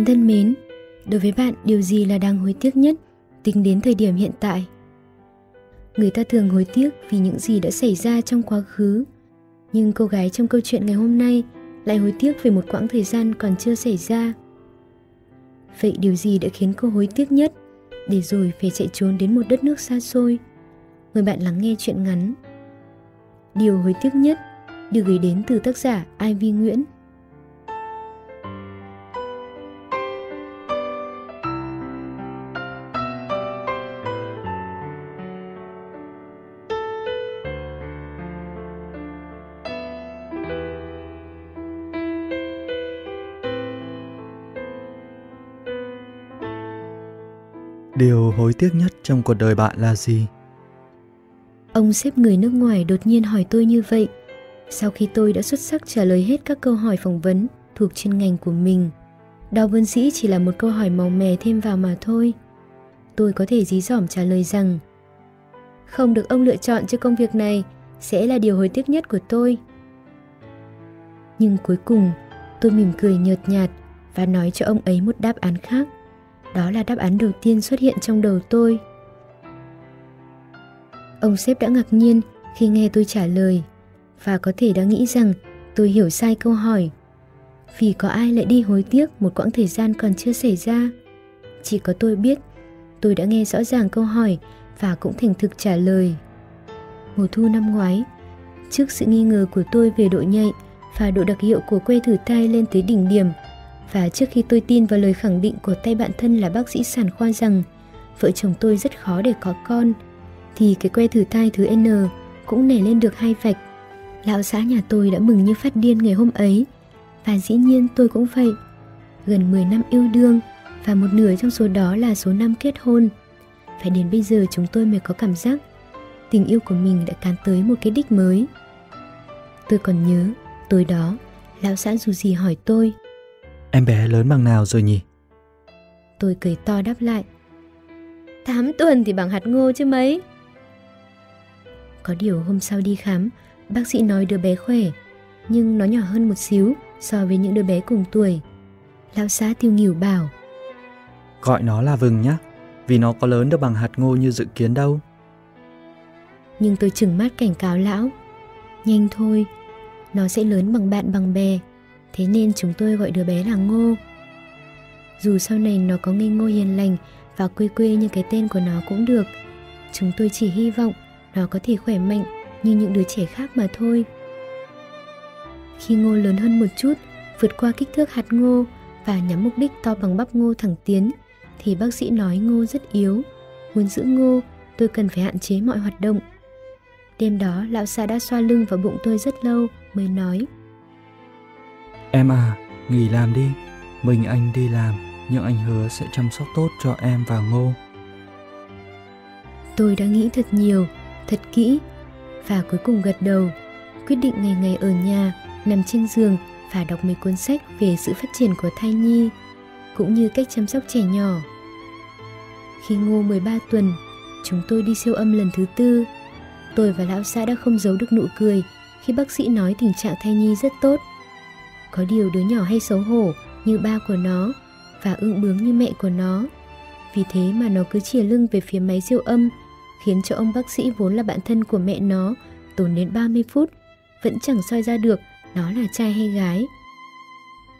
Bạn thân mến, đối với bạn điều gì là đang hối tiếc nhất tính đến thời điểm hiện tại? Người ta thường hối tiếc vì những gì đã xảy ra trong quá khứ, nhưng cô gái trong câu chuyện ngày hôm nay lại hối tiếc về một quãng thời gian còn chưa xảy ra. Vậy điều gì đã khiến cô hối tiếc nhất để rồi phải chạy trốn đến một đất nước xa xôi? Mời bạn lắng nghe chuyện ngắn. Điều hối tiếc nhất được gửi đến từ tác giả Ivy Nguyễn. Điều hối tiếc nhất trong cuộc đời bạn là gì? Ông xếp người nước ngoài đột nhiên hỏi tôi như vậy. Sau khi tôi đã xuất sắc trả lời hết các câu hỏi phỏng vấn thuộc chuyên ngành của mình, đó vốn dĩ chỉ là một câu hỏi màu mè thêm vào mà thôi. Tôi có thể dí dỏm trả lời rằng không được ông lựa chọn cho công việc này sẽ là điều hối tiếc nhất của tôi. Nhưng cuối cùng, tôi mỉm cười nhợt nhạt và nói cho ông ấy một đáp án khác. Đó là đáp án đầu tiên xuất hiện trong đầu tôi. Ông sếp đã ngạc nhiên khi nghe tôi trả lời và có thể đã nghĩ rằng tôi hiểu sai câu hỏi. Vì có ai lại đi hối tiếc một quãng thời gian còn chưa xảy ra? Chỉ có tôi biết, tôi đã nghe rõ ràng câu hỏi và cũng thành thực trả lời. Mùa thu năm ngoái, trước sự nghi ngờ của tôi về độ nhạy và độ đặc hiệu của que thử thai lên tới đỉnh điểm và trước khi tôi tin vào lời khẳng định của tay bạn thân là bác sĩ sản khoa rằng vợ chồng tôi rất khó để có con, thì cái que thử thai thứ N cũng nảy lên được hai vạch. Lão xã nhà tôi đã mừng như phát điên ngày hôm ấy, và dĩ nhiên tôi cũng vậy. Gần 10 năm yêu đương và một nửa trong số đó là số năm kết hôn. Phải đến bây giờ chúng tôi mới có cảm giác tình yêu của mình đã cán tới một cái đích mới. Tôi còn nhớ, tối đó, lão xã dù gì hỏi tôi Em bé lớn bằng nào rồi nhỉ? Tôi cười to đáp lại. 8 tuần thì bằng hạt ngô chứ mấy? Có điều hôm sau đi khám Bác sĩ nói đứa bé khỏe Nhưng nó nhỏ hơn một xíu So với những đứa bé cùng tuổi. Lão xã tiêu nghỉu bảo. Gọi nó là vừng nhé Vì nó có lớn được bằng hạt ngô như dự kiến đâu. Nhưng tôi chừng mắt cảnh cáo lão. Nhanh thôi Nó sẽ lớn bằng bạn bằng bè thế nên chúng tôi gọi đứa bé là Ngô. Dù sau này nó có ngây ngô hiền lành và quê quê như cái tên của nó cũng được, chúng tôi chỉ hy vọng nó có thể khỏe mạnh như những đứa trẻ khác mà thôi. Khi Ngô lớn hơn một chút, vượt qua kích thước hạt ngô và nhắm mục đích to bằng bắp ngô thẳng tiến, thì bác sĩ nói Ngô rất yếu. Muốn giữ Ngô, tôi cần phải hạn chế mọi hoạt động. Đêm đó, lão xa đã xoa lưng vào bụng tôi rất lâu mới nói – Em à, nghỉ làm đi. Mình anh đi làm, nhưng anh hứa sẽ chăm sóc tốt cho em và Ngô. Tôi đã nghĩ thật nhiều, thật kỹ và cuối cùng gật đầu, quyết định ngày ngày ở nhà, nằm trên giường và đọc mấy cuốn sách về sự phát triển của thai nhi, cũng như cách chăm sóc trẻ nhỏ. Khi Ngô 13 tuần, chúng tôi đi siêu âm lần thứ tư. Tôi và lão xã đã không giấu được nụ cười khi bác sĩ nói tình trạng thai nhi rất tốt có điều đứa nhỏ hay xấu hổ như ba của nó và ưng bướng như mẹ của nó. Vì thế mà nó cứ chìa lưng về phía máy siêu âm, khiến cho ông bác sĩ vốn là bạn thân của mẹ nó tốn đến 30 phút, vẫn chẳng soi ra được nó là trai hay gái.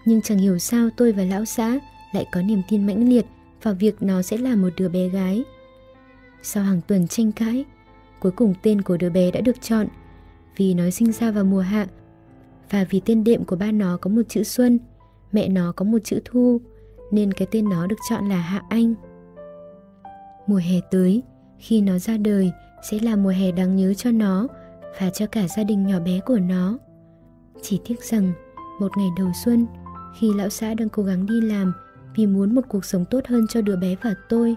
Nhưng chẳng hiểu sao tôi và lão xã lại có niềm tin mãnh liệt vào việc nó sẽ là một đứa bé gái. Sau hàng tuần tranh cãi, cuối cùng tên của đứa bé đã được chọn vì nó sinh ra vào mùa hạ và vì tên đệm của ba nó có một chữ Xuân, mẹ nó có một chữ Thu, nên cái tên nó được chọn là Hạ Anh. Mùa hè tới, khi nó ra đời sẽ là mùa hè đáng nhớ cho nó và cho cả gia đình nhỏ bé của nó. Chỉ tiếc rằng, một ngày đầu xuân, khi lão xã đang cố gắng đi làm vì muốn một cuộc sống tốt hơn cho đứa bé và tôi,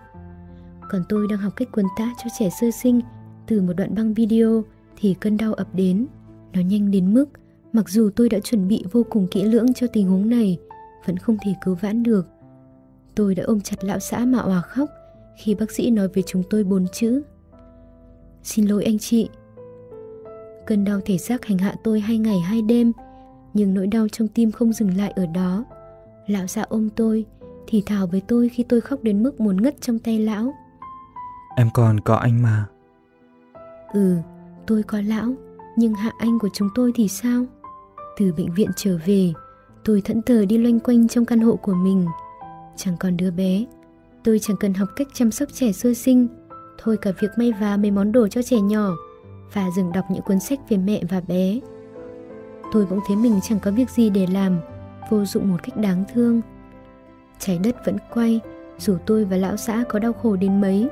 còn tôi đang học cách quấn tã cho trẻ sơ sinh từ một đoạn băng video thì cơn đau ập đến. Nó nhanh đến mức Mặc dù tôi đã chuẩn bị vô cùng kỹ lưỡng cho tình huống này, vẫn không thể cứu vãn được. Tôi đã ôm chặt lão xã mà òa khóc khi bác sĩ nói với chúng tôi bốn chữ. Xin lỗi anh chị. Cơn đau thể xác hành hạ tôi hai ngày hai đêm, nhưng nỗi đau trong tim không dừng lại ở đó. Lão xã ôm tôi, thì thào với tôi khi tôi khóc đến mức muốn ngất trong tay lão. Em còn có anh mà. Ừ, tôi có lão, nhưng hạ anh của chúng tôi thì sao? Từ bệnh viện trở về, tôi thẫn thờ đi loanh quanh trong căn hộ của mình. Chẳng còn đứa bé, tôi chẳng cần học cách chăm sóc trẻ sơ sinh, thôi cả việc may vá mấy món đồ cho trẻ nhỏ và dừng đọc những cuốn sách về mẹ và bé. Tôi bỗng thấy mình chẳng có việc gì để làm, vô dụng một cách đáng thương. Trái đất vẫn quay, dù tôi và lão xã có đau khổ đến mấy.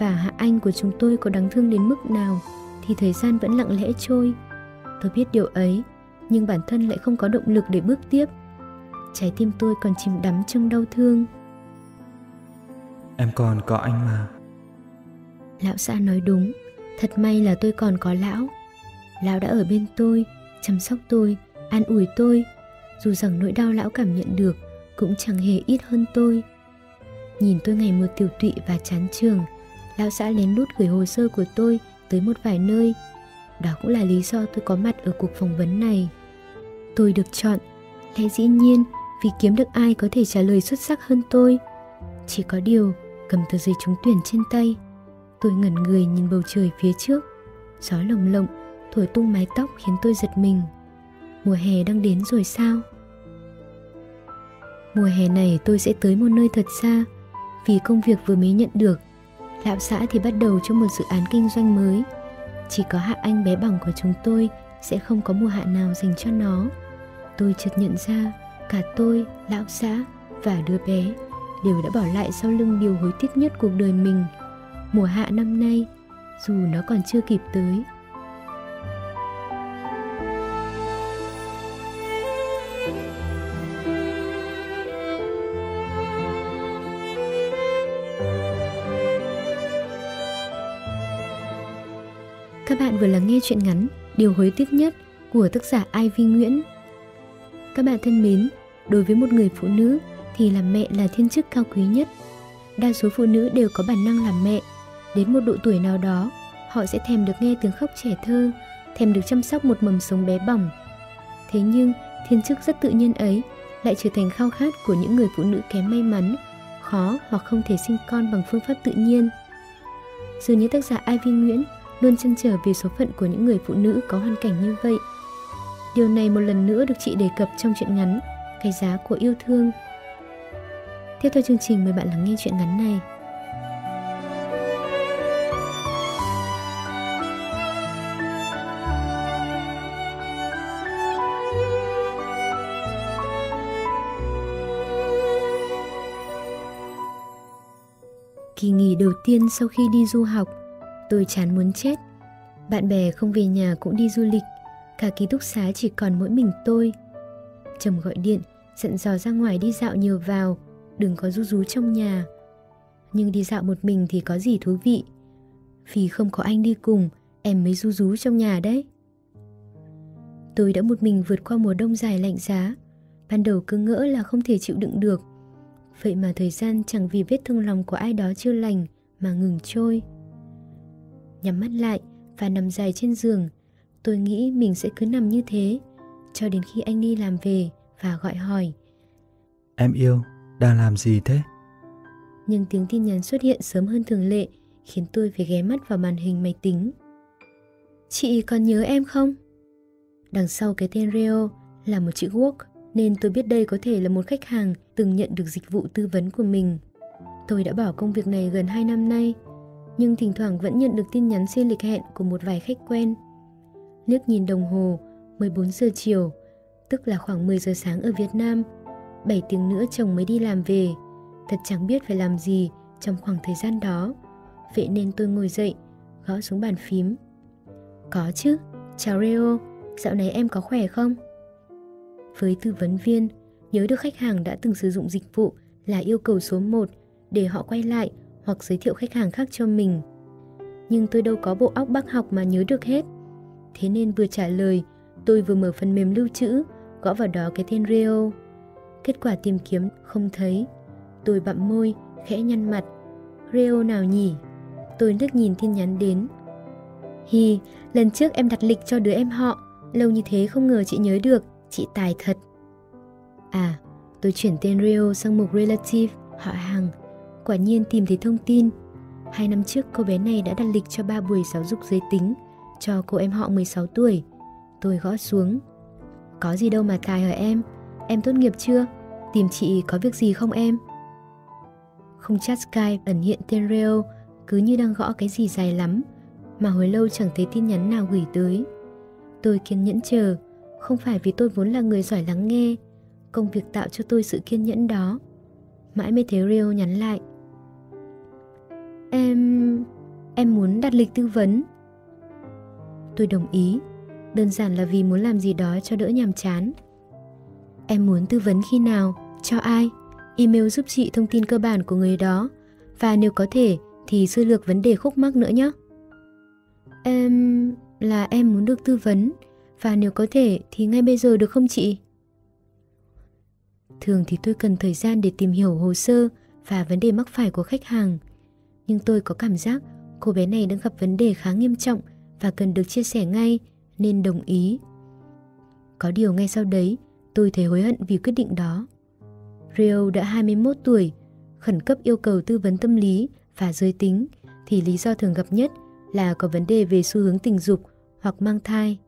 Và hạ anh của chúng tôi có đáng thương đến mức nào thì thời gian vẫn lặng lẽ trôi. Tôi biết điều ấy, nhưng bản thân lại không có động lực để bước tiếp. Trái tim tôi còn chìm đắm trong đau thương. Em còn có anh mà. Lão xã nói đúng, thật may là tôi còn có lão. Lão đã ở bên tôi, chăm sóc tôi, an ủi tôi, dù rằng nỗi đau lão cảm nhận được cũng chẳng hề ít hơn tôi. Nhìn tôi ngày một tiểu tụy và chán trường, lão xã lén lút gửi hồ sơ của tôi tới một vài nơi. Đó cũng là lý do tôi có mặt ở cuộc phỏng vấn này. Tôi được chọn, lẽ dĩ nhiên vì kiếm được ai có thể trả lời xuất sắc hơn tôi. Chỉ có điều, cầm tờ giấy trúng tuyển trên tay, tôi ngẩn người nhìn bầu trời phía trước. Gió lồng lộng, thổi tung mái tóc khiến tôi giật mình. Mùa hè đang đến rồi sao? Mùa hè này tôi sẽ tới một nơi thật xa, vì công việc vừa mới nhận được. Lão xã thì bắt đầu cho một dự án kinh doanh mới. Chỉ có hạ anh bé bằng của chúng tôi sẽ không có mùa hạ nào dành cho nó. Tôi chợt nhận ra cả tôi, lão xã và đứa bé đều đã bỏ lại sau lưng điều hối tiếc nhất cuộc đời mình. Mùa hạ năm nay, dù nó còn chưa kịp tới, bạn vừa lắng nghe chuyện ngắn Điều hối tiếc nhất của tác giả Ivy Nguyễn. Các bạn thân mến, đối với một người phụ nữ thì làm mẹ là thiên chức cao quý nhất. Đa số phụ nữ đều có bản năng làm mẹ. Đến một độ tuổi nào đó, họ sẽ thèm được nghe tiếng khóc trẻ thơ, thèm được chăm sóc một mầm sống bé bỏng. Thế nhưng, thiên chức rất tự nhiên ấy lại trở thành khao khát của những người phụ nữ kém may mắn, khó hoặc không thể sinh con bằng phương pháp tự nhiên. Dường như tác giả Ivy Nguyễn luôn chăn trở về số phận của những người phụ nữ có hoàn cảnh như vậy. Điều này một lần nữa được chị đề cập trong chuyện ngắn Cái giá của yêu thương. Tiếp theo chương trình, mời bạn lắng nghe chuyện ngắn này. Kỳ nghỉ đầu tiên sau khi đi du học Tôi chán muốn chết. Bạn bè không về nhà cũng đi du lịch, cả ký túc xá chỉ còn mỗi mình tôi. Chồng gọi điện, dặn dò ra ngoài đi dạo nhiều vào, đừng có rú rú trong nhà. Nhưng đi dạo một mình thì có gì thú vị. Vì không có anh đi cùng, em mới rú rú trong nhà đấy. Tôi đã một mình vượt qua mùa đông dài lạnh giá. Ban đầu cứ ngỡ là không thể chịu đựng được. Vậy mà thời gian chẳng vì vết thương lòng của ai đó chưa lành mà ngừng trôi nhắm mắt lại và nằm dài trên giường. Tôi nghĩ mình sẽ cứ nằm như thế cho đến khi anh đi làm về và gọi hỏi. Em yêu, đang làm gì thế? Nhưng tiếng tin nhắn xuất hiện sớm hơn thường lệ khiến tôi phải ghé mắt vào màn hình máy tính. Chị còn nhớ em không? Đằng sau cái tên Reo là một chữ work nên tôi biết đây có thể là một khách hàng từng nhận được dịch vụ tư vấn của mình. Tôi đã bỏ công việc này gần 2 năm nay nhưng thỉnh thoảng vẫn nhận được tin nhắn xin lịch hẹn của một vài khách quen. Liếc nhìn đồng hồ, 14 giờ chiều, tức là khoảng 10 giờ sáng ở Việt Nam. 7 tiếng nữa chồng mới đi làm về, thật chẳng biết phải làm gì trong khoảng thời gian đó. Vậy nên tôi ngồi dậy, gõ xuống bàn phím. Có chứ, chào Reo, dạo này em có khỏe không? Với tư vấn viên, nhớ được khách hàng đã từng sử dụng dịch vụ là yêu cầu số 1 để họ quay lại hoặc giới thiệu khách hàng khác cho mình. Nhưng tôi đâu có bộ óc bác học mà nhớ được hết. Thế nên vừa trả lời, tôi vừa mở phần mềm lưu trữ, gõ vào đó cái tên Rio. Kết quả tìm kiếm không thấy. Tôi bặm môi, khẽ nhăn mặt. Rio nào nhỉ? Tôi nước nhìn tin nhắn đến. Hi, lần trước em đặt lịch cho đứa em họ, lâu như thế không ngờ chị nhớ được, chị tài thật. À, tôi chuyển tên Rio sang mục Relative, họ hàng. Quả nhiên tìm thấy thông tin. Hai năm trước cô bé này đã đặt lịch cho ba buổi giáo dục giới tính cho cô em họ 16 tuổi. Tôi gõ xuống. Có gì đâu mà cài hỏi em? Em tốt nghiệp chưa? Tìm chị có việc gì không em? Không chat Skype ẩn hiện tên Rio cứ như đang gõ cái gì dài lắm mà hồi lâu chẳng thấy tin nhắn nào gửi tới. Tôi kiên nhẫn chờ, không phải vì tôi vốn là người giỏi lắng nghe, công việc tạo cho tôi sự kiên nhẫn đó. Mãi mới thấy Rio nhắn lại. Em... em muốn đặt lịch tư vấn. Tôi đồng ý, đơn giản là vì muốn làm gì đó cho đỡ nhàm chán. Em muốn tư vấn khi nào, cho ai, email giúp chị thông tin cơ bản của người đó và nếu có thể thì sơ lược vấn đề khúc mắc nữa nhé. Em là em muốn được tư vấn và nếu có thể thì ngay bây giờ được không chị? Thường thì tôi cần thời gian để tìm hiểu hồ sơ và vấn đề mắc phải của khách hàng. Nhưng tôi có cảm giác cô bé này đang gặp vấn đề khá nghiêm trọng và cần được chia sẻ ngay nên đồng ý. Có điều ngay sau đấy, tôi thấy hối hận vì quyết định đó. Rio đã 21 tuổi, khẩn cấp yêu cầu tư vấn tâm lý và giới tính thì lý do thường gặp nhất là có vấn đề về xu hướng tình dục hoặc mang thai.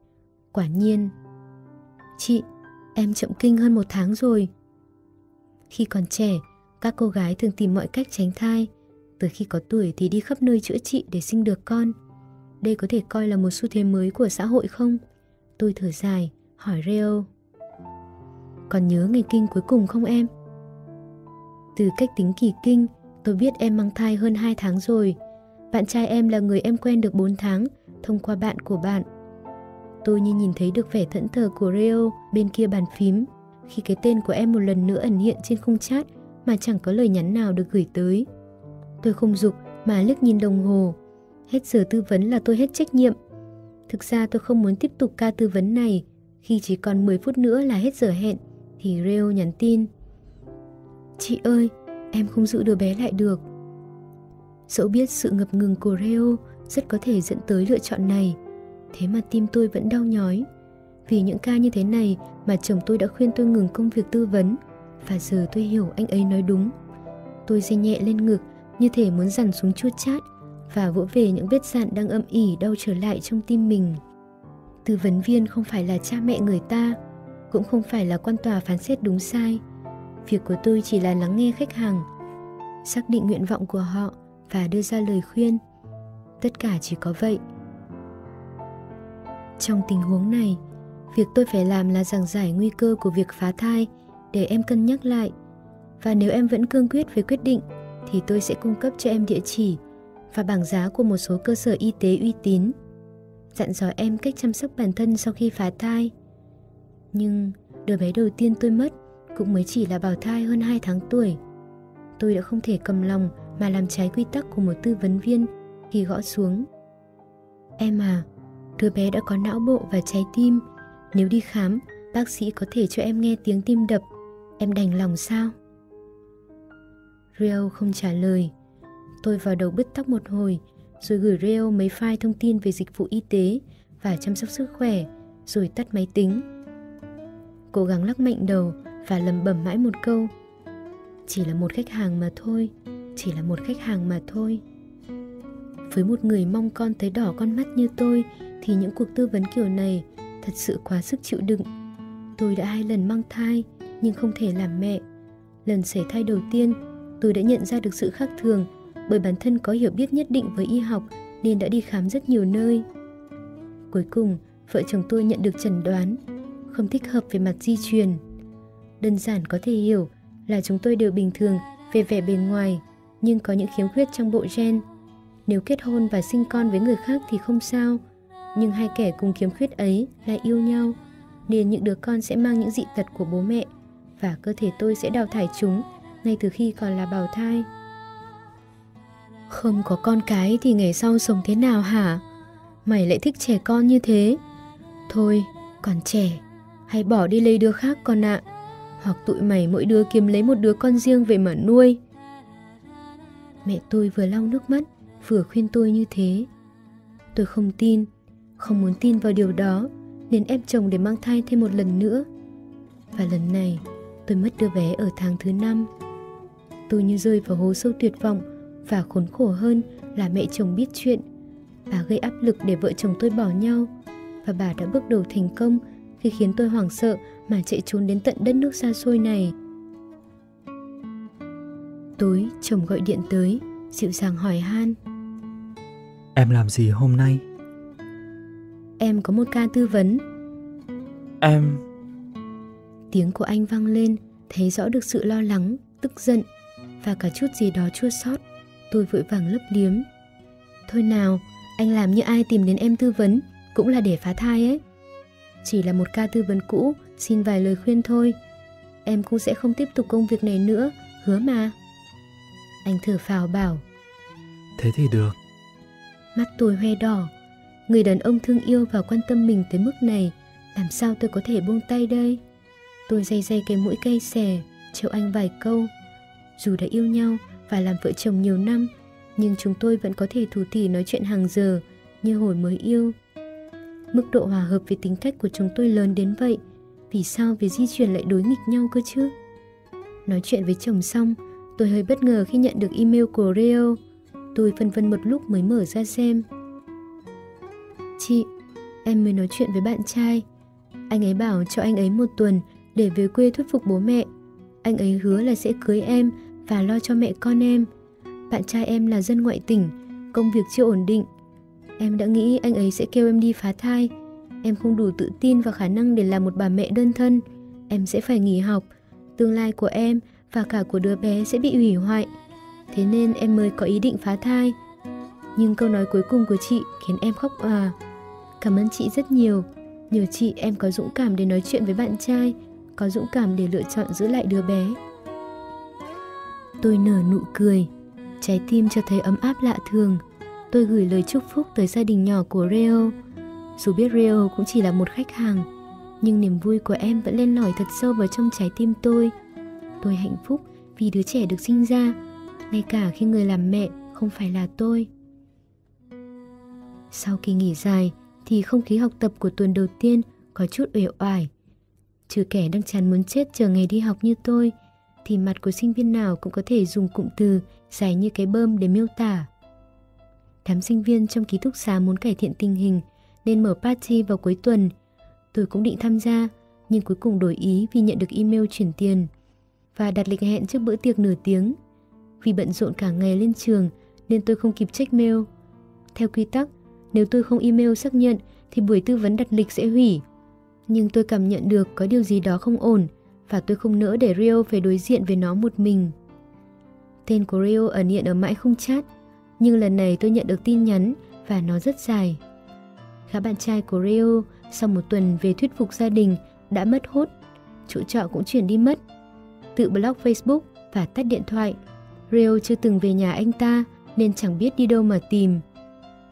Quả nhiên. Chị, em chậm kinh hơn một tháng rồi. Khi còn trẻ, các cô gái thường tìm mọi cách tránh thai. Từ khi có tuổi thì đi khắp nơi chữa trị để sinh được con. Đây có thể coi là một xu thế mới của xã hội không? Tôi thở dài, hỏi Reo. Còn nhớ ngày kinh cuối cùng không em? Từ cách tính kỳ kinh, tôi biết em mang thai hơn 2 tháng rồi. Bạn trai em là người em quen được 4 tháng, thông qua bạn của bạn. Tôi như nhìn thấy được vẻ thẫn thờ của Reo bên kia bàn phím, khi cái tên của em một lần nữa ẩn hiện trên khung chat mà chẳng có lời nhắn nào được gửi tới. Tôi không dục mà liếc nhìn đồng hồ. Hết giờ tư vấn là tôi hết trách nhiệm. Thực ra tôi không muốn tiếp tục ca tư vấn này. Khi chỉ còn 10 phút nữa là hết giờ hẹn, thì Reo nhắn tin. Chị ơi, em không giữ đứa bé lại được. Dẫu biết sự ngập ngừng của Reo rất có thể dẫn tới lựa chọn này, thế mà tim tôi vẫn đau nhói. Vì những ca như thế này mà chồng tôi đã khuyên tôi ngừng công việc tư vấn, và giờ tôi hiểu anh ấy nói đúng. Tôi dây nhẹ lên ngực như thể muốn dằn xuống chua chát và vỗ về những vết dạn đang âm ỉ đau trở lại trong tim mình. Tư vấn viên không phải là cha mẹ người ta, cũng không phải là quan tòa phán xét đúng sai. Việc của tôi chỉ là lắng nghe khách hàng, xác định nguyện vọng của họ và đưa ra lời khuyên. Tất cả chỉ có vậy. Trong tình huống này, việc tôi phải làm là giảng giải nguy cơ của việc phá thai để em cân nhắc lại. Và nếu em vẫn cương quyết với quyết định thì tôi sẽ cung cấp cho em địa chỉ và bảng giá của một số cơ sở y tế uy tín. Dặn dò em cách chăm sóc bản thân sau khi phá thai. Nhưng đứa bé đầu tiên tôi mất cũng mới chỉ là bào thai hơn 2 tháng tuổi. Tôi đã không thể cầm lòng mà làm trái quy tắc của một tư vấn viên khi gõ xuống. Em à, đứa bé đã có não bộ và trái tim. Nếu đi khám, bác sĩ có thể cho em nghe tiếng tim đập. Em đành lòng sao? Rio không trả lời. Tôi vào đầu bứt tóc một hồi, rồi gửi Rio mấy file thông tin về dịch vụ y tế và chăm sóc sức khỏe, rồi tắt máy tính. Cố gắng lắc mạnh đầu và lầm bầm mãi một câu. Chỉ là một khách hàng mà thôi, chỉ là một khách hàng mà thôi. Với một người mong con thấy đỏ con mắt như tôi thì những cuộc tư vấn kiểu này thật sự quá sức chịu đựng. Tôi đã hai lần mang thai nhưng không thể làm mẹ. Lần sảy thai đầu tiên, tôi đã nhận ra được sự khác thường bởi bản thân có hiểu biết nhất định với y học nên đã đi khám rất nhiều nơi. Cuối cùng, vợ chồng tôi nhận được chẩn đoán không thích hợp về mặt di truyền. Đơn giản có thể hiểu là chúng tôi đều bình thường về vẻ bề ngoài nhưng có những khiếm khuyết trong bộ gen. Nếu kết hôn và sinh con với người khác thì không sao, nhưng hai kẻ cùng khiếm khuyết ấy lại yêu nhau, nên những đứa con sẽ mang những dị tật của bố mẹ và cơ thể tôi sẽ đào thải chúng ngay từ khi còn là bào thai. Không có con cái thì ngày sau sống thế nào hả? Mày lại thích trẻ con như thế? Thôi, còn trẻ, hãy bỏ đi lấy đứa khác con ạ. Hoặc tụi mày mỗi đứa kiếm lấy một đứa con riêng về mà nuôi. Mẹ tôi vừa lau nước mắt, vừa khuyên tôi như thế. Tôi không tin, không muốn tin vào điều đó, nên ép chồng để mang thai thêm một lần nữa. Và lần này, tôi mất đứa bé ở tháng thứ năm. Tôi như rơi vào hố sâu tuyệt vọng và khốn khổ hơn là mẹ chồng biết chuyện. Bà gây áp lực để vợ chồng tôi bỏ nhau và bà đã bước đầu thành công khi khiến tôi hoảng sợ mà chạy trốn đến tận đất nước xa xôi này. Tối, chồng gọi điện tới, dịu dàng hỏi han. Em làm gì hôm nay? Em có một ca tư vấn. Em... Tiếng của anh vang lên, thấy rõ được sự lo lắng, tức giận và cả chút gì đó chua xót. Tôi vội vàng lấp liếm. Thôi nào, anh làm như ai tìm đến em tư vấn, cũng là để phá thai ấy. Chỉ là một ca tư vấn cũ, xin vài lời khuyên thôi. Em cũng sẽ không tiếp tục công việc này nữa, hứa mà. Anh thở phào bảo. Thế thì được. Mắt tôi hoe đỏ. Người đàn ông thương yêu và quan tâm mình tới mức này, làm sao tôi có thể buông tay đây? Tôi day day cái mũi cây xè, chịu anh vài câu. Dù đã yêu nhau và làm vợ chồng nhiều năm, nhưng chúng tôi vẫn có thể thủ thỉ nói chuyện hàng giờ như hồi mới yêu. Mức độ hòa hợp về tính cách của chúng tôi lớn đến vậy, vì sao về di chuyển lại đối nghịch nhau cơ chứ? Nói chuyện với chồng xong, tôi hơi bất ngờ khi nhận được email của Rio. Tôi phân vân một lúc mới mở ra xem. Chị, em mới nói chuyện với bạn trai. Anh ấy bảo cho anh ấy một tuần để về quê thuyết phục bố mẹ. Anh ấy hứa là sẽ cưới em và lo cho mẹ con em. Bạn trai em là dân ngoại tỉnh, công việc chưa ổn định. Em đã nghĩ anh ấy sẽ kêu em đi phá thai. Em không đủ tự tin và khả năng để làm một bà mẹ đơn thân. Em sẽ phải nghỉ học. Tương lai của em và cả của đứa bé sẽ bị hủy hoại. Thế nên em mới có ý định phá thai. Nhưng câu nói cuối cùng của chị khiến em khóc à. Cảm ơn chị rất nhiều. Nhờ chị em có dũng cảm để nói chuyện với bạn trai, có dũng cảm để lựa chọn giữ lại đứa bé. Tôi nở nụ cười, trái tim cho thấy ấm áp lạ thường. Tôi gửi lời chúc phúc tới gia đình nhỏ của Reo. Dù biết Reo cũng chỉ là một khách hàng, nhưng niềm vui của em vẫn lên lỏi thật sâu vào trong trái tim tôi. Tôi hạnh phúc vì đứa trẻ được sinh ra, ngay cả khi người làm mẹ không phải là tôi. Sau kỳ nghỉ dài thì không khí học tập của tuần đầu tiên có chút uể oải. Trừ kẻ đang chán muốn chết chờ ngày đi học như tôi, thì mặt của sinh viên nào cũng có thể dùng cụm từ dài như cái bơm để miêu tả. Đám sinh viên trong ký túc xá muốn cải thiện tình hình nên mở party vào cuối tuần. Tôi cũng định tham gia, nhưng cuối cùng đổi ý vì nhận được email chuyển tiền và đặt lịch hẹn trước bữa tiệc nửa tiếng. Vì bận rộn cả ngày lên trường nên tôi không kịp check mail. Theo quy tắc, nếu tôi không email xác nhận thì buổi tư vấn đặt lịch sẽ hủy. Nhưng tôi cảm nhận được có điều gì đó không ổn và tôi không nỡ để Rio phải đối diện với nó một mình. Tên của Rio ẩn hiện ở mãi không chat, nhưng lần này tôi nhận được tin nhắn và nó rất dài. Gã bạn trai của Rio sau một tuần về thuyết phục gia đình đã mất hút, trụ trọ cũng chuyển đi mất. Tự block Facebook và tắt điện thoại. Rio chưa từng về nhà anh ta nên chẳng biết đi đâu mà tìm.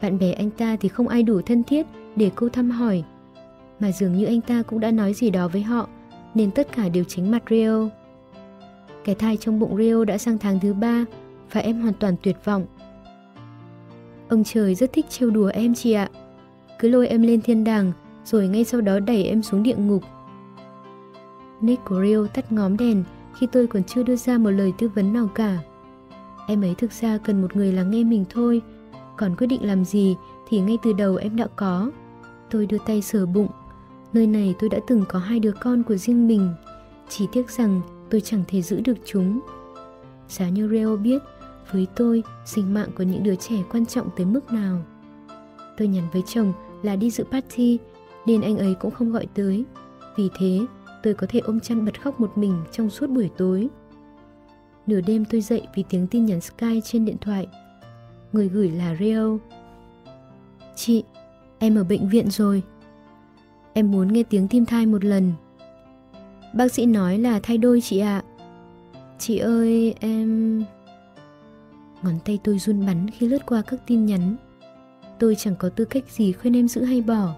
Bạn bè anh ta thì không ai đủ thân thiết để cô thăm hỏi. Mà dường như anh ta cũng đã nói gì đó với họ nên tất cả đều tránh mặt Rio. Cái thai trong bụng Rio đã sang tháng thứ ba và em hoàn toàn tuyệt vọng. Ông trời rất thích trêu đùa em chị ạ. Cứ lôi em lên thiên đàng rồi ngay sau đó đẩy em xuống địa ngục. Nick của Rio tắt ngóm đèn khi tôi còn chưa đưa ra một lời tư vấn nào cả. Em ấy thực ra cần một người lắng nghe mình thôi, còn quyết định làm gì thì ngay từ đầu em đã có. Tôi đưa tay sờ bụng. Nơi này tôi đã từng có hai đứa con của riêng mình. Chỉ tiếc rằng tôi chẳng thể giữ được chúng. Giá như Reo biết, với tôi, sinh mạng của những đứa trẻ quan trọng tới mức nào. Tôi nhắn với chồng là đi dự party, nên anh ấy cũng không gọi tới. Vì thế, tôi có thể ôm chăn bật khóc một mình trong suốt buổi tối. Nửa đêm tôi dậy vì tiếng tin nhắn Sky trên điện thoại. Người gửi là Rio. Chị, em ở bệnh viện rồi. Em muốn nghe tiếng tim thai một lần. Bác sĩ nói là thai đôi chị ạ. À. Chị ơi, em... Ngón tay tôi run bắn khi lướt qua các tin nhắn. Tôi chẳng có tư cách gì khuyên em giữ hay bỏ,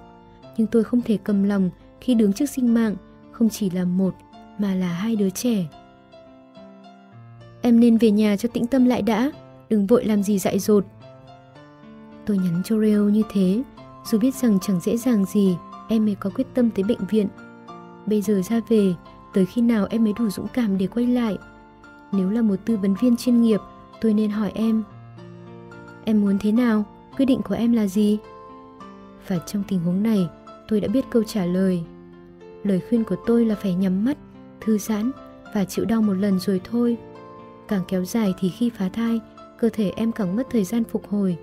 nhưng tôi không thể cầm lòng khi đứng trước sinh mạng không chỉ là một mà là hai đứa trẻ. Em nên về nhà cho tĩnh tâm lại đã, đừng vội làm gì dại dột. Tôi nhắn cho Reo như thế, dù biết rằng chẳng dễ dàng gì em mới có quyết tâm tới bệnh viện. Bây giờ ra về, tới khi nào em mới đủ dũng cảm để quay lại. Nếu là một tư vấn viên chuyên nghiệp, tôi nên hỏi em. Em muốn thế nào? Quyết định của em là gì? Và trong tình huống này, tôi đã biết câu trả lời. Lời khuyên của tôi là phải nhắm mắt, thư giãn và chịu đau một lần rồi thôi. Càng kéo dài thì khi phá thai, cơ thể em càng mất thời gian phục hồi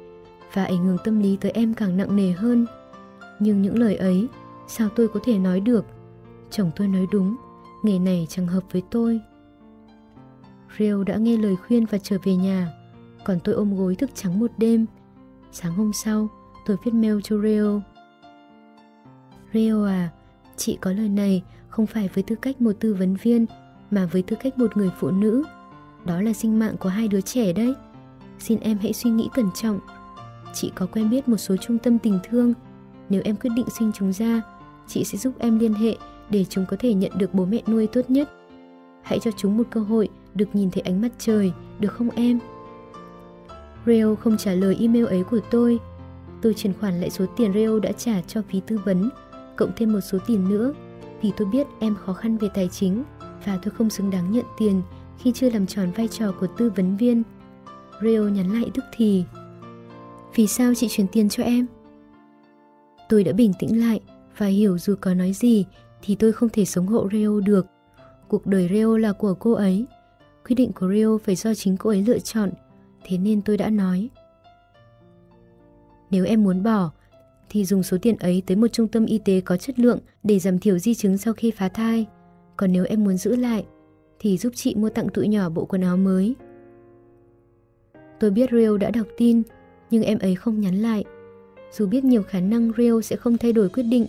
và ảnh hưởng tâm lý tới em càng nặng nề hơn. Nhưng những lời ấy, sao tôi có thể nói được? Chồng tôi nói đúng, nghề này chẳng hợp với tôi. Rio đã nghe lời khuyên và trở về nhà, còn tôi ôm gối thức trắng một đêm. Sáng hôm sau, tôi viết mail cho Rio. Rio à, chị có lời này không phải với tư cách một tư vấn viên mà với tư cách một người phụ nữ. Đó là sinh mạng của hai đứa trẻ đấy. Xin em hãy suy nghĩ cẩn trọng. Chị có quen biết một số trung tâm tình thương. Nếu em quyết định sinh chúng ra, chị sẽ giúp em liên hệ để chúng có thể nhận được bố mẹ nuôi tốt nhất. Hãy cho chúng một cơ hội được nhìn thấy ánh mặt trời, được không em? Rio không trả lời email ấy của tôi. Tôi chuyển khoản lại số tiền Rio đã trả cho phí tư vấn, cộng thêm một số tiền nữa, vì tôi biết em khó khăn về tài chính và tôi không xứng đáng nhận tiền khi chưa làm tròn vai trò của tư vấn viên. Rio nhắn lại tức thì. Vì sao chị chuyển tiền cho em? Tôi đã bình tĩnh lại và hiểu dù có nói gì thì tôi không thể sống hộ Rio được. Cuộc đời Rio là của cô ấy. Quyết định của Rio phải do chính cô ấy lựa chọn, thế nên tôi đã nói. Nếu em muốn bỏ, thì dùng số tiền ấy tới một trung tâm y tế có chất lượng để giảm thiểu di chứng sau khi phá thai. Còn nếu em muốn giữ lại, thì giúp chị mua tặng tụi nhỏ bộ quần áo mới. Tôi biết Rio đã đọc tin, nhưng em ấy không nhắn lại. Dù biết nhiều khả năng Rio sẽ không thay đổi quyết định,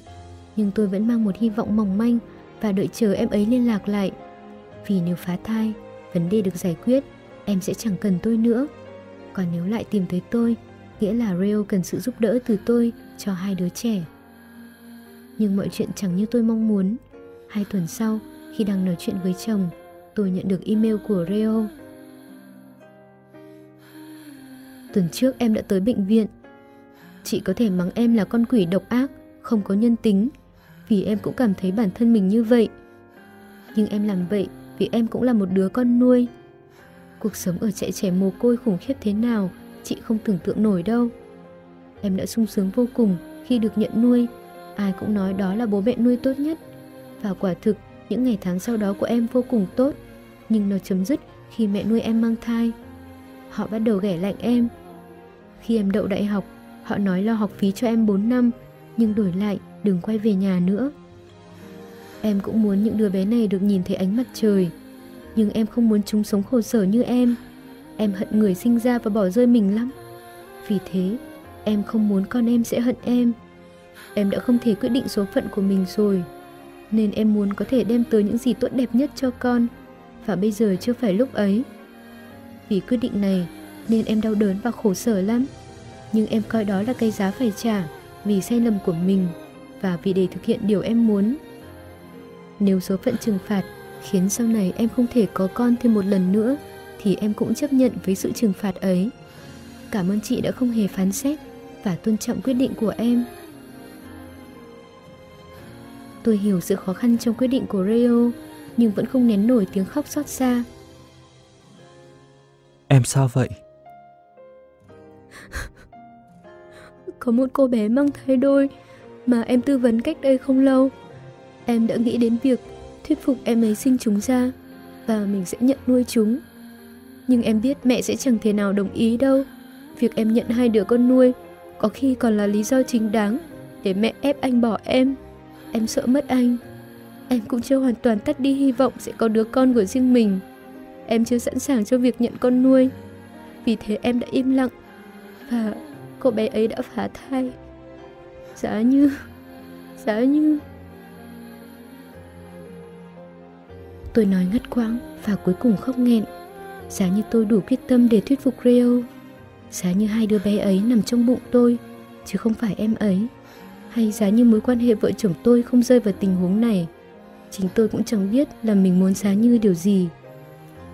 nhưng tôi vẫn mang một hy vọng mỏng manh và đợi chờ em ấy liên lạc lại. Vì nếu phá thai, vấn đề được giải quyết, em sẽ chẳng cần tôi nữa. Còn nếu lại tìm tới tôi, nghĩa là Rio cần sự giúp đỡ từ tôi cho hai đứa trẻ. Nhưng mọi chuyện chẳng như tôi mong muốn. Hai tuần sau, khi đang nói chuyện với chồng, tôi nhận được email của Rio. Tuần trước em đã tới bệnh viện. Chị có thể mắng em là con quỷ độc ác, không có nhân tính, vì em cũng cảm thấy bản thân mình như vậy. Nhưng em làm vậy vì em cũng là một đứa con nuôi. Cuộc sống ở trại trẻ mồ côi khủng khiếp thế nào, chị không tưởng tượng nổi đâu. Em đã sung sướng vô cùng khi được nhận nuôi, ai cũng nói đó là bố mẹ nuôi tốt nhất. Và quả thực, những ngày tháng sau đó của em vô cùng tốt, nhưng nó chấm dứt khi mẹ nuôi em mang thai. Họ bắt đầu ghẻ lạnh em. Khi em đậu đại học, họ nói lo học phí cho em 4 năm, nhưng đổi lại đừng quay về nhà nữa. Em cũng muốn những đứa bé này được nhìn thấy ánh mặt trời, nhưng em không muốn chúng sống khổ sở như em. Em hận người sinh ra và bỏ rơi mình lắm. Vì thế, em không muốn con em sẽ hận em. Em đã không thể quyết định số phận của mình rồi, nên em muốn có thể đem tới những gì tốt đẹp nhất cho con, và bây giờ chưa phải lúc ấy. Vì quyết định này, nên em đau đớn và khổ sở lắm. Nhưng em coi đó là cái giá phải trả vì sai lầm của mình và vì để thực hiện điều em muốn. Nếu số phận trừng phạt khiến sau này em không thể có con thêm một lần nữa, thì em cũng chấp nhận với sự trừng phạt ấy. Cảm ơn chị đã không hề phán xét và tôn trọng quyết định của em. Tôi hiểu sự khó khăn trong quyết định của Rayo nhưng vẫn không nén nổi tiếng khóc xót xa. Em sao vậy? Có một cô bé mang thai đôi mà em tư vấn cách đây không lâu. Em đã nghĩ đến việc thuyết phục em ấy sinh chúng ra và mình sẽ nhận nuôi chúng. Nhưng em biết mẹ sẽ chẳng thể nào đồng ý đâu. Việc em nhận hai đứa con nuôi có khi còn là lý do chính đáng để mẹ ép anh bỏ em. Em sợ mất anh. Em cũng chưa hoàn toàn tắt đi hy vọng sẽ có đứa con của riêng mình. Em chưa sẵn sàng cho việc nhận con nuôi. Vì thế em đã im lặng và cô bé ấy đã phá thai. Giá như... Giá như... Tôi nói ngắt quãng và cuối cùng khóc nghẹn. Giá như tôi đủ quyết tâm để thuyết phục Rio. Giá như hai đứa bé ấy nằm trong bụng tôi, chứ không phải em ấy. Hay giá như mối quan hệ vợ chồng tôi không rơi vào tình huống này. Chính tôi cũng chẳng biết là mình muốn giá như điều gì.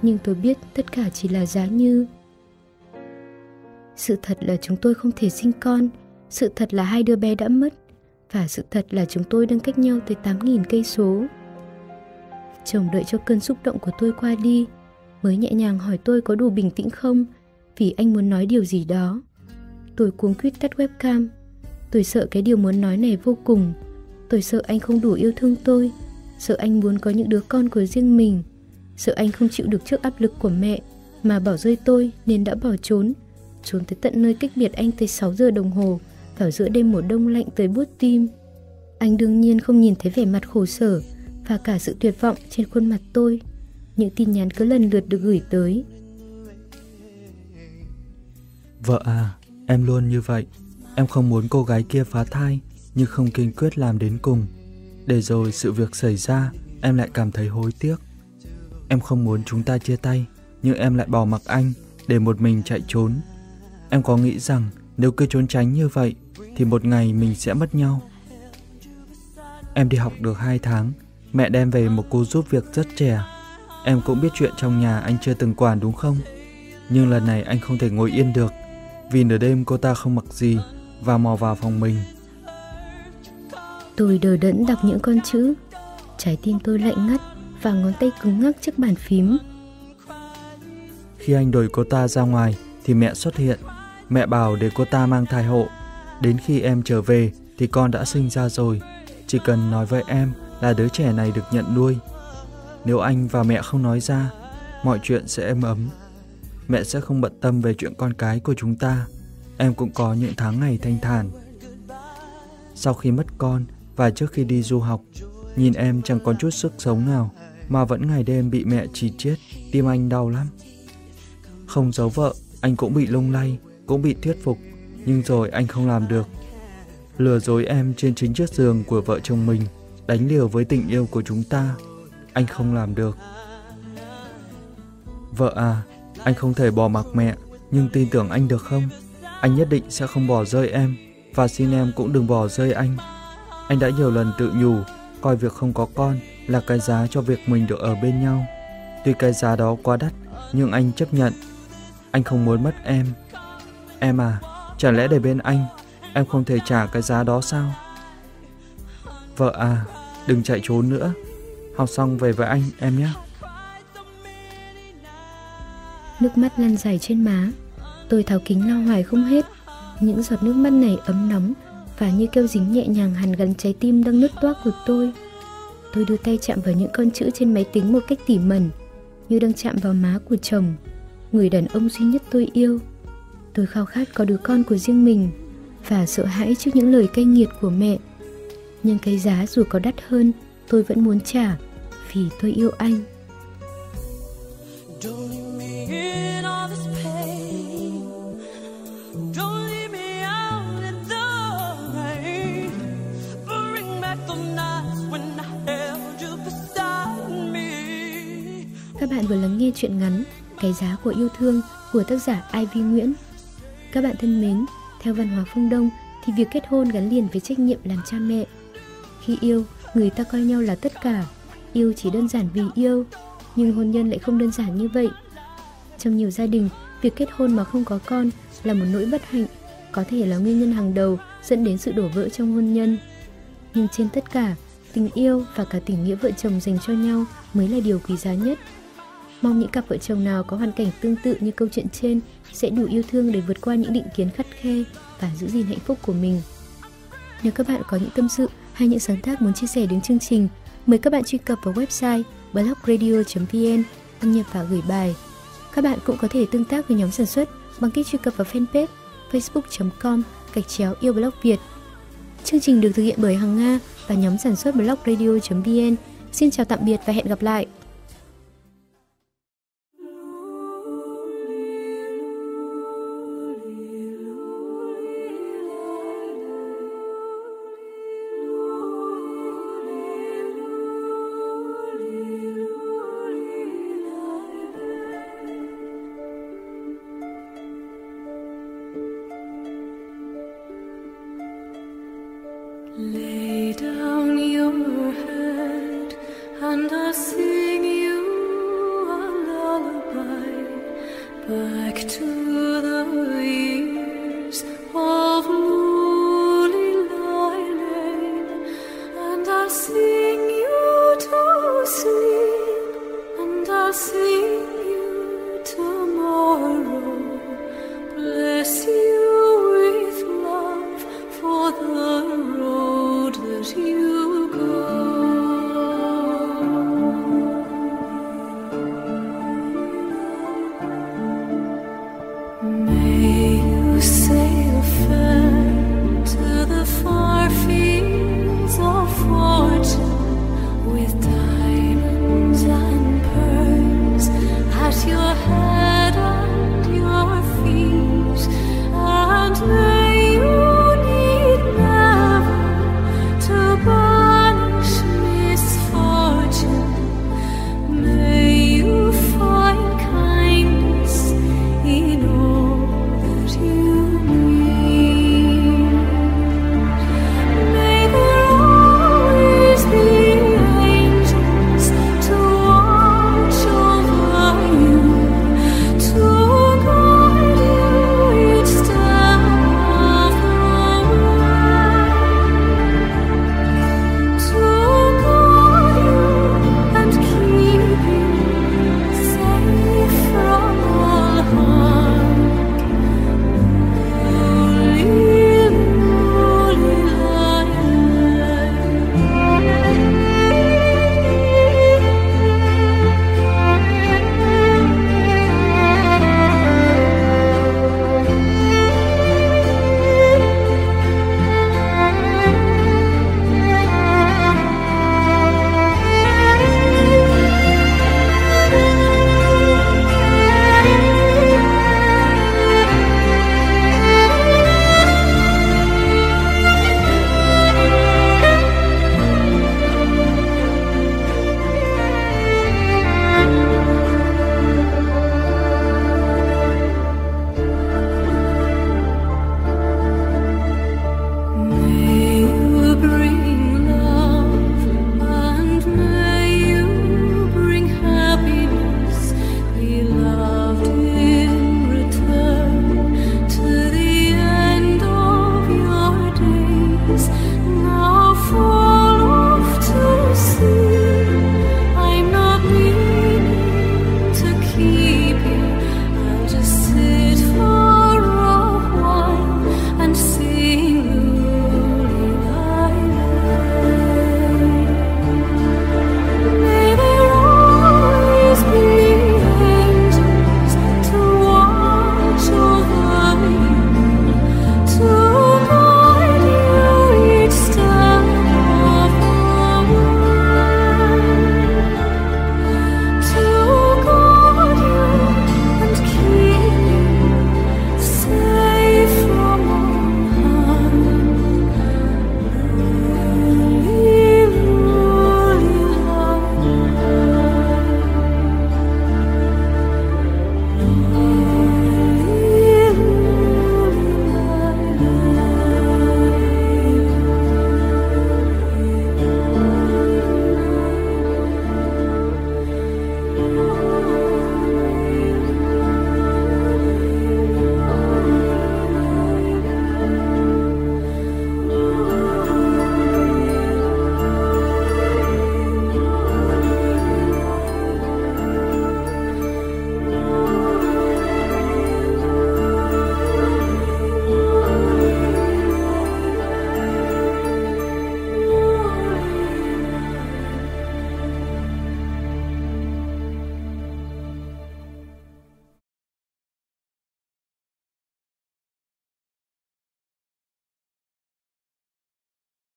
Nhưng tôi biết tất cả chỉ là giá như. Sự thật là chúng tôi không thể sinh con, sự thật là hai đứa bé đã mất và sự thật là chúng tôi đang cách nhau tới 8.000 cây số. Chồng đợi cho cơn xúc động của tôi qua đi, mới nhẹ nhàng hỏi tôi có đủ bình tĩnh không, vì anh muốn nói điều gì đó. Tôi cuống quýt tắt webcam. Tôi sợ cái điều muốn nói này vô cùng. Tôi sợ anh không đủ yêu thương tôi, sợ anh muốn có những đứa con của riêng mình, sợ anh không chịu được trước áp lực của mẹ mà bỏ rơi tôi nên đã bỏ trốn, trốn tới tận nơi cách biệt anh tới 6 giờ đồng hồ vào giữa đêm mùa đông lạnh tới buốt tim. Anh đương nhiên không nhìn thấy vẻ mặt khổ sở và cả sự tuyệt vọng trên khuôn mặt tôi. Những tin nhắn cứ lần lượt được gửi tới. Vợ à, em luôn như vậy. Em không muốn cô gái kia phá thai, nhưng không kiên quyết làm đến cùng. Để rồi sự việc xảy ra, em lại cảm thấy hối tiếc. Em không muốn chúng ta chia tay, nhưng em lại bỏ mặc anh để một mình chạy trốn. Em có nghĩ rằng nếu cứ trốn tránh như vậy thì một ngày mình sẽ mất nhau. Em đi học được 2 tháng, mẹ đem về một cô giúp việc rất trẻ. Em cũng biết chuyện trong nhà anh chưa từng quản đúng không? Nhưng lần này anh không thể ngồi yên được vì nửa đêm cô ta không mặc gì và mò vào phòng mình. Tôi đờ đẫn đọc những con chữ. Trái tim tôi lạnh ngắt và ngón tay cứng ngắc trước bàn phím. Khi anh đuổi cô ta ra ngoài thì mẹ xuất hiện. Mẹ bảo để cô ta mang thai hộ. Đến khi em trở về thì con đã sinh ra rồi. Chỉ cần nói với em là đứa trẻ này được nhận nuôi. Nếu anh và mẹ không nói ra, mọi chuyện sẽ êm ấm. Mẹ sẽ không bận tâm về chuyện con cái của chúng ta. Em cũng có những tháng ngày thanh thản. Sau khi mất con và trước khi đi du học, nhìn em chẳng còn chút sức sống nào mà vẫn ngày đêm bị mẹ chỉ chết, tim anh đau lắm. Không giấu vợ, anh cũng bị lung lay, cũng bị thuyết phục, nhưng rồi anh không làm được. Lừa dối em trên chính chiếc giường của vợ chồng mình, đánh liều với tình yêu của chúng ta, anh không làm được. Vợ à, anh không thể bỏ mặc mẹ, nhưng tin tưởng anh được không? Anh nhất định sẽ không bỏ rơi em, và xin em cũng đừng bỏ rơi anh. Anh đã nhiều lần tự nhủ, coi việc không có con là cái giá cho việc mình được ở bên nhau. Tuy cái giá đó quá đắt, nhưng anh chấp nhận. Anh không muốn mất em. Em à, chẳng lẽ để bên anh, em không thể trả cái giá đó sao? Vợ à, đừng chạy trốn nữa. Học xong về với anh em nhé. Nước mắt lăn dài trên má. Tôi tháo kính lau hoài không hết. Những giọt nước mắt này ấm nóng và như keo dính nhẹ nhàng hàn gắn trái tim đang nứt toác của tôi. Tôi đưa tay chạm vào những con chữ trên máy tính một cách tỉ mẩn, như đang chạm vào má của chồng, người đàn ông duy nhất tôi yêu. Tôi khao khát có đứa con của riêng mình và sợ hãi trước những lời cay nghiệt của mẹ. Nhưng cái giá dù có đắt hơn, tôi vẫn muốn trả vì tôi yêu anh. Các bạn vừa lắng nghe chuyện ngắn Cái giá của yêu thương của tác giả Ivy Nguyễn. Các bạn thân mến, theo văn hóa phương Đông thì việc kết hôn gắn liền với trách nhiệm làm cha mẹ. Khi yêu, người ta coi nhau là tất cả. Yêu chỉ đơn giản vì yêu, nhưng hôn nhân lại không đơn giản như vậy. Trong nhiều gia đình, việc kết hôn mà không có con là một nỗi bất hạnh, có thể là nguyên nhân hàng đầu dẫn đến sự đổ vỡ trong hôn nhân. Nhưng trên tất cả, tình yêu và cả tình nghĩa vợ chồng dành cho nhau mới là điều quý giá nhất. Mong những cặp vợ chồng nào có hoàn cảnh tương tự như câu chuyện trên sẽ đủ yêu thương để vượt qua những định kiến khắt khe và giữ gìn hạnh phúc của mình. Nếu các bạn có những tâm sự hay những sáng tác muốn chia sẻ đến chương trình, mời các bạn truy cập vào website blogradio.vn, đăng nhập và gửi bài. Các bạn cũng có thể tương tác với nhóm sản xuất bằng cách truy cập vào fanpage facebook.com gạch chéo yêu blog Việt. Chương trình được thực hiện bởi Hằng Nga và nhóm sản xuất blogradio.vn. Xin chào tạm biệt và hẹn gặp lại!